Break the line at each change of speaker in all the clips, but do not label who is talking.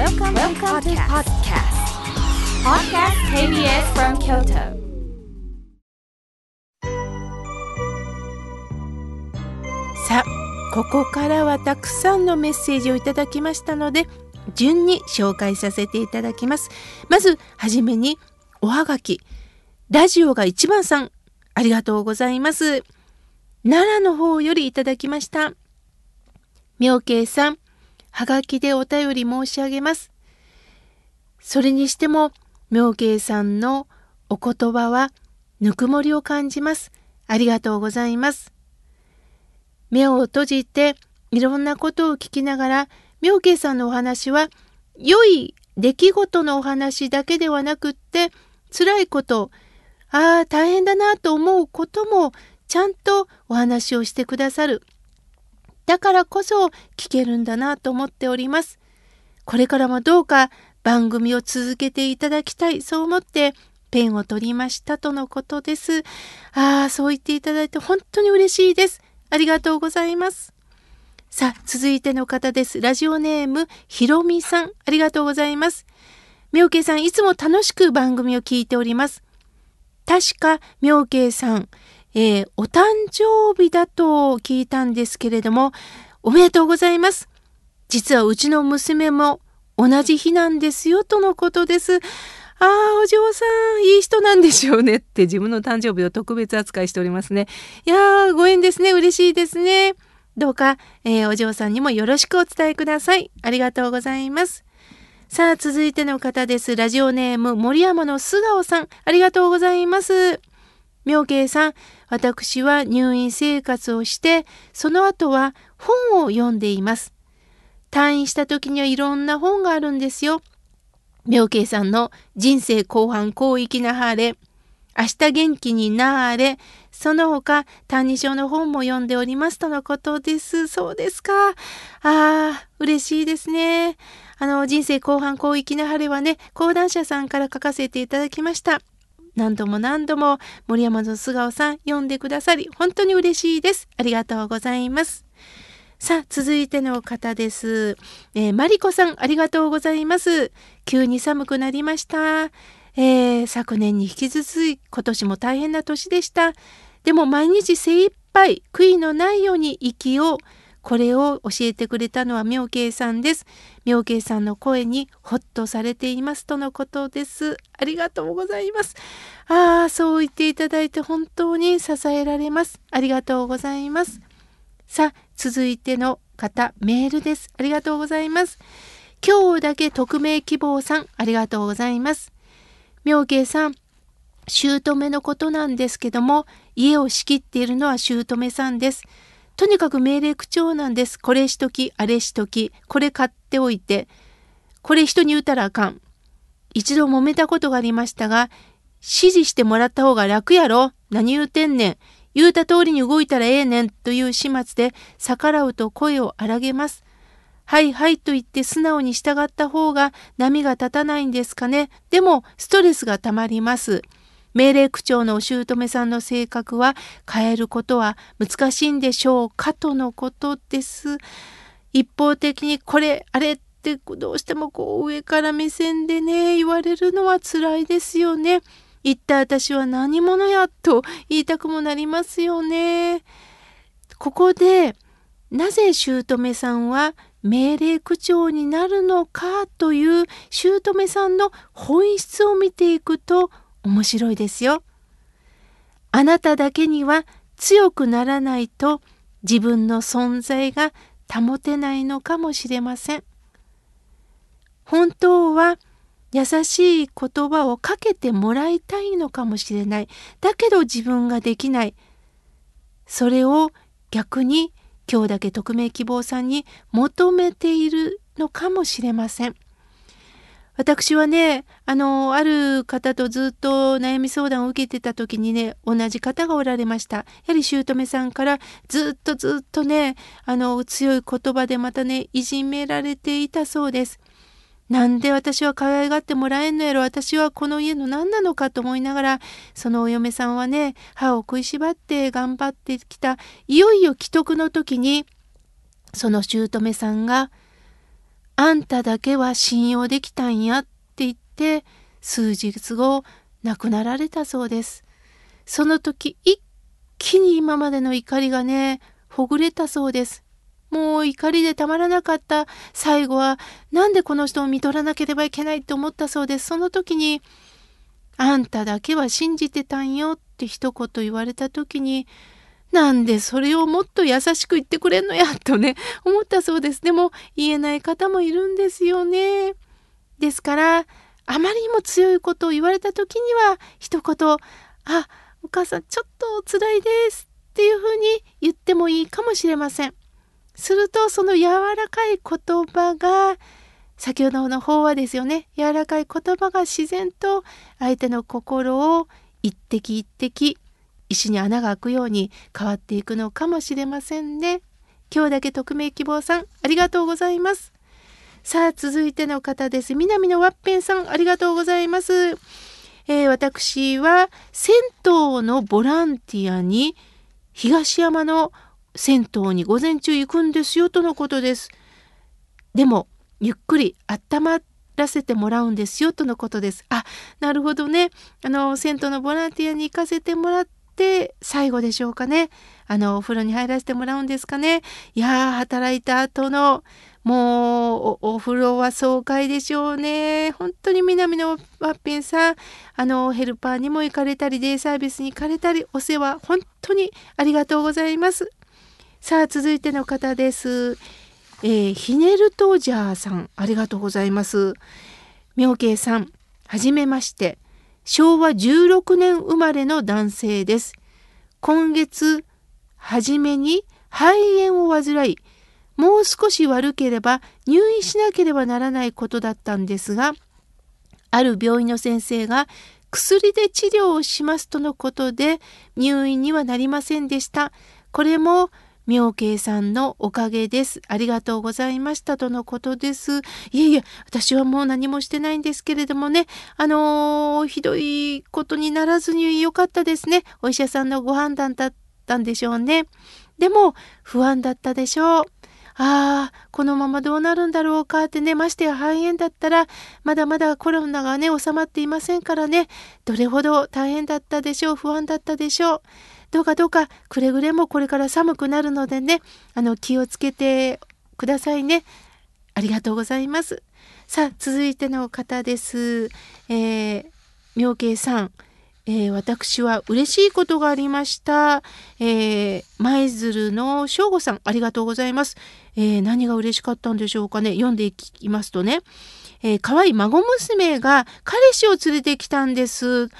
Welcome, Welcome to podcast. Podcast. KBS from Kyoto.
さあここからはたくさんのメッセージをいただきましたので順に紹介させていただきます。まずはじめにおはがき。ラジオが一番さん。ありがとうございます。奈良の方よりいただきました。妙慶さんはがきでお便り申し上げます。それにしても妙慶さんのお言葉はぬくもりを感じます。ありがとうございます。目を閉じていろんなことを聞きながら妙慶さんのお話は良い出来事のお話だけではなくって辛いことああ大変だなと思うこともちゃんとお話をしてくださる。だからこそ聞けるんだなと思っておりますこれからもどうか番組を続けていただきたいそう思ってペンを取りましたとのことですああそう言っていただいて本当に嬉しいですありがとうございます。さあ、続いての方です。ラジオネーム、ひろみさん。ありがとうございます。妙慶さん、いつも楽しく番組を聞いております。確か、妙慶さん、えー、お誕生日だと聞いたんですけれども、おめでとうございます。実はうちの娘も同じ日なんですよ、とのことです。ああ、お嬢さん、いい人なんでしょうねって自分の誕生日を特別扱いしておりますね。いやー、ご縁ですね。嬉しいですね。どうか、えー、お嬢さんにもよろしくお伝えください。ありがとうございます。さあ、続いての方です。ラジオネーム、森山の素顔さん。ありがとうございます。妙慶さん、私は入院生活をして、その後は本を読んでいます。退院した時にはいろんな本があるんですよ。妙慶さんの人生後半広域なハーレ明日元気になーれその他「歎異抄」の本も読んでおりますとのことですそうですかああ嬉しいですねあの人生後半広域な晴れはね講談社さんから書かせていただきました何度も何度も森山の素顔さん読んでくださり本当に嬉しいですありがとうございますさあ、続いての方です。えー、マリコさん、ありがとうございます。急に寒くなりました。えー、昨年に引き続き、今年も大変な年でした。でも毎日精一杯、悔いのないように生きよう。これを教えてくれたのは妙慶さんです。妙慶さんの声にほっとされていますとのことです。ありがとうございます。ああ、そう言っていただいて本当に支えられます。ありがとうございます。さあ、続いての方、メールです。ありがとうございます。今日だけ匿名希望さん、ありがとうございます。妙慶さん、姑のことなんですけども、家を仕切っているのは姑さんです。とにかく命令口調なんです。これしとき、あれしとき、これ買っておいて、これ人に言うたらあかん。一度揉めたことがありましたが、指示してもらった方が楽やろ？何言うてんねん？言うた通りに動いたらええねんという始末で逆らうと声を荒げます。はいはいと言って素直に従った方が波が立たないんですかね？でもストレスがたまります。命令区長のお姑さんの性格は変えることは難しいんでしょうかとのことです。一方的にこれあれってどうしてもこう上から目線でね言われるのは辛いですよね。一体私は何者やと言いたくもなりますよね。ここでなぜ姑さんは命令口調になるのかという姑さんの本質を見ていくと面白いですよ。あなただけには強くならないと自分の存在が保てないのかもしれません。本当は優しい言葉をかけてもらいたいのかもしれない。だけど自分ができない。それを逆に今日だけ匿名希望さんに求めているのかもしれません。私はね、あの、ある方とずっと悩み相談を受けてた時にね、同じ方がおられました。やはり姑さんからずっとずっとね、あの、強い言葉でまたね、いじめられていたそうです。なんで私は可愛がってもらえんのやろ私はこの家の何なのかと思いながらそのお嫁さんはね歯を食いしばって頑張ってきたいよいよ既得の時にその姑さんが「あんただけは信用できたんやって言って数日後亡くなられたそうです。その時一気に今までの怒りがねほぐれたそうです。もう怒りでたまらなかった最後はなんでこの人を見取らなければいけないって思ったそうです。その時に「あんただけは信じてたんよ」って一言言われた時になんでそれをもっと優しく言ってくれんのやとね思ったそうです。でも言えない方もいるんですよね。ですからあまりにも強いことを言われた時には一言「あお母さんちょっと辛いです」っていうふうに言ってもいいかもしれません。するとその柔らかい言葉が先ほどの法話ですよね柔らかい言葉が自然と相手の心を一滴一滴石に穴が開くように変わっていくのかもしれませんね。今日だけ匿名希望さんありがとうございます。さあ続いての方です。南のワッペンさんありがとうございます。えー、私は銭湯のボランティアに東山の銭湯に午前中行くんですよとのことです。でもゆっくり温まらせてもらうんですよとのことです。あ、なるほどね。あの銭湯のボランティアに行かせてもらって最後でしょうかね。あのお風呂に入らせてもらうんですかね。いやー働いた後のもうお風呂は爽快でしょうね。本当に南のワッピンさん、あのヘルパーにも行かれたり、デイサービスに行かれたり、お世話本当にありがとうございます。さあ続いての方です。えー、ひねるトジャーさん、ありがとうございます。妙慶さん、はじめまして。昭和16年生まれの男性です。今月初めに肺炎を患い、もう少し悪ければ入院しなければならないことだったんですが、ある病院の先生が薬で治療をしますとのことで入院にはなりませんでした。これも妙慶さんのおかげです。ありがとうございましたとのことです。いえいえ、私はもう何もしてないんですけれどもね、あのー、ひどいことにならずによかったですね。お医者さんのご判断だったんでしょうね。でも、不安だったでしょう。ああ、このままどうなるんだろうかってね、ましてや肺炎だったら、まだまだコロナがね、収まっていませんからね、どれほど大変だったでしょう、不安だったでしょう。どうかどうか、くれぐれもこれから寒くなるのでね、あの、気をつけてくださいね。ありがとうございます。さあ、続いての方です。えー、妙慶さん。えー、私は嬉しいことがありました。えー、舞鶴の正吾さん、ありがとうございます。えー、何が嬉しかったんでしょうかね。読んでいきますとね、えー、可愛い孫娘が彼氏を連れてきたんです。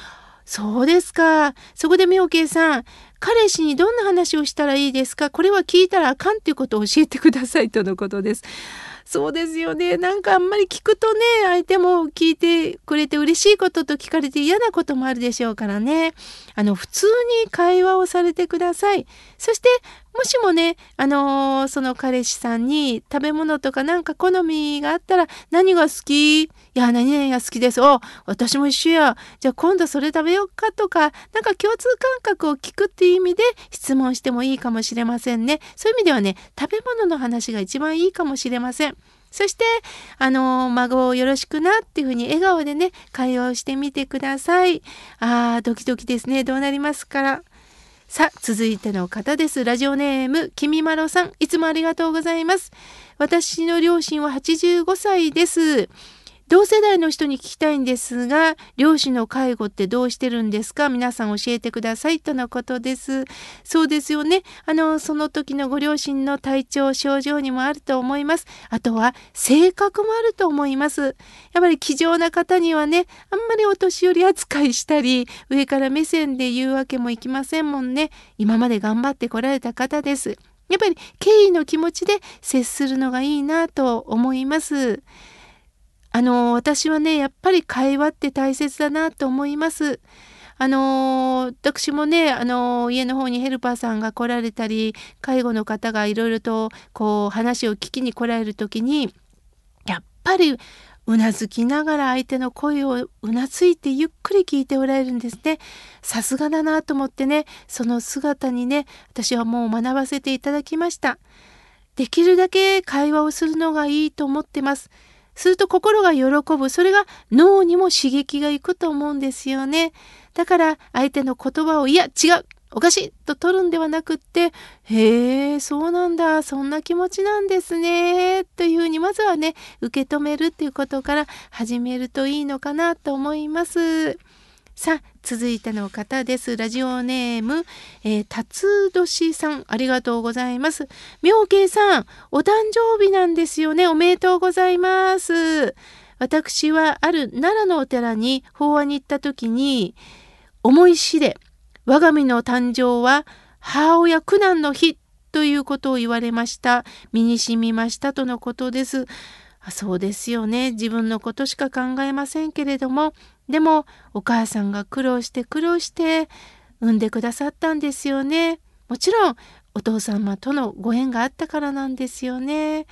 そうですか。そこで妙慶さん、彼氏にどんな話をしたらいいですか？これは聞いたらあかんということを教えてくださいとのことです。そうですよね。なんかあんまり聞くとね、相手も聞いてくれて嬉しいことと聞かれて嫌なこともあるでしょうからね。あの、普通に会話をされてください。そして、もしもね、あのー、その彼氏さんに食べ物とかなんか好みがあったら何が好き？いや、何々が好きです。お、私も一緒や。じゃあ今度それ食べようかとか、なんか共通感覚を聞くっていう意味で質問してもいいかもしれませんね。そういう意味ではね、食べ物の話が一番いいかもしれません。そして、あの、孫をよろしくなっていうふうに笑顔でね、会話をしてみてください。あー、ドキドキですね。どうなりますから。さあ、続いての方です。ラジオネーム、きみまろさん。いつもありがとうございます。私の両親は85歳です。同世代の人に聞きたいんですが、両親の介護ってどうしてるんですか？皆さん教えてくださいとのことです。そうですよね。あの、その時のご両親の体調、症状にもあると思います。あとは、性格もあると思います。やっぱり気丈な方にはね、あんまりお年寄り扱いしたり、上から目線で言うわけもいきませんもんね。今まで頑張ってこられた方です。やっぱり敬意の気持ちで接するのがいいなと思います。あの私はねやっぱり会話って大切だなと思います。あの私もね、あの家の方にヘルパーさんが来られたり介護の方がいろいろとこう話を聞きに来られる時にやっぱりうなずきながら相手の声をうなずいてゆっくり聞いておられるんですね。さすがだなと思ってねその姿にね私はもう学ばせていただきました。できるだけ会話をするのがいいと思ってます。すると心が喜ぶ。それが脳にも刺激がいくと思うんですよね。だから相手の言葉をいや違うおかしいと取るんではなくって、へえ、そうなんだ、そんな気持ちなんですね、というふうにまずはね、受け止めるっていうことから始めるといいのかなと思います。さあ、続いての方です。ラジオネーム、えー、辰年さん、ありがとうございます。妙慶さん、お誕生日なんですよね。おめでとうございます。私はある奈良のお寺に法話に行った時に、思い知れ、我が身の誕生は母親苦難の日ということを言われました。身に染みましたとのことです。そうですよね。自分のことしか考えませんけれども、でもお母さんが苦労して苦労して産んでくださったんですよね。もちろんお父様とのご縁があったからなんですよね。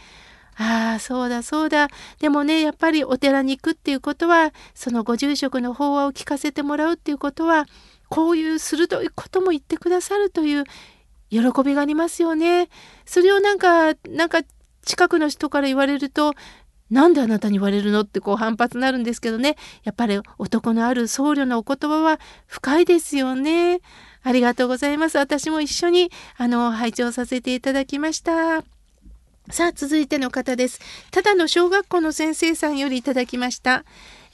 ああ、そうだそうだ。でもね、やっぱりお寺に行くっていうことは、そのご住職の法話を聞かせてもらうっていうことは、こういう鋭いことも言ってくださるという喜びがありますよね。それをなんか、なんか近くの人から言われると、なんであなたに言われるのってこう反発になるんですけどね。やっぱり男のある僧侶のお言葉は深いですよね。ありがとうございます。私も一緒にあの拝聴させていただきました。さあ続いての方です。ただの小学校の先生さんよりいただきました。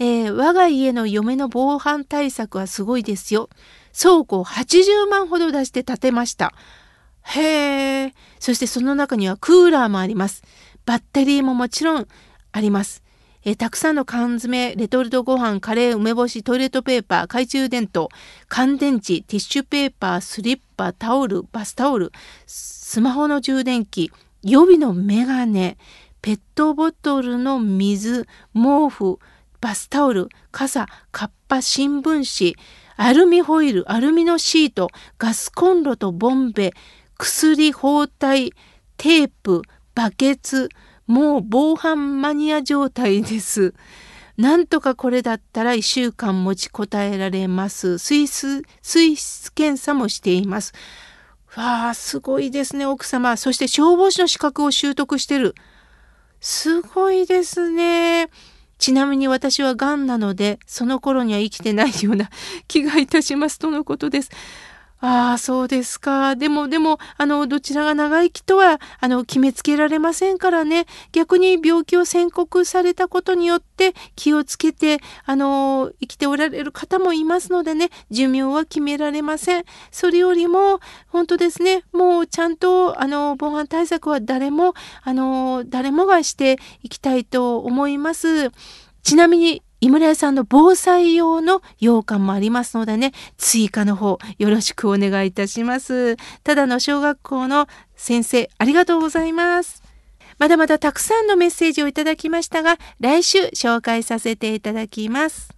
えー、我が家の嫁の防犯対策はすごいですよ。倉庫を80万ほど出して建てました。へえ。そしてその中にはクーラーもあります。バッテリーももちろんあります。え、たくさんの缶詰、レトルトご飯、カレー、梅干し、トイレットペーパー、懐中電灯、乾電池、ティッシュペーパー、スリッパ、タオル、バスタオル、スマホの充電器、予備のメガネ、ペットボトルの水、毛布、バスタオル、傘、カッパ、新聞紙、アルミホイル、アルミのシート、ガスコンロとボンベ、薬、包帯、テープ、バケツ、もう防犯マニア状態です。なんとかこれだったら1週間持ちこたえられます。水質、水質検査もしています。わあ、すごいですね、奥様。そして消防士の資格を習得してる。すごいですね。ちなみに私は癌なので、その頃には生きてないような気がいたしますとのことです。ああ、そうですか。でも、でも、あの、どちらが長生きとは、あの、決めつけられませんからね。逆に病気を宣告されたことによって気をつけて、あの、生きておられる方もいますのでね、寿命は決められません。それよりも、本当ですね、もうちゃんと、あの、防犯対策は誰も、あの、誰もがしていきたいと思います。ちなみに井村屋さんの防災用の羊羹もありますのでね、追加の方よろしくお願いいたします。ただの小学校の先生、ありがとうございます。まだまだたくさんのメッセージをいただきましたが、来週紹介させていただきます。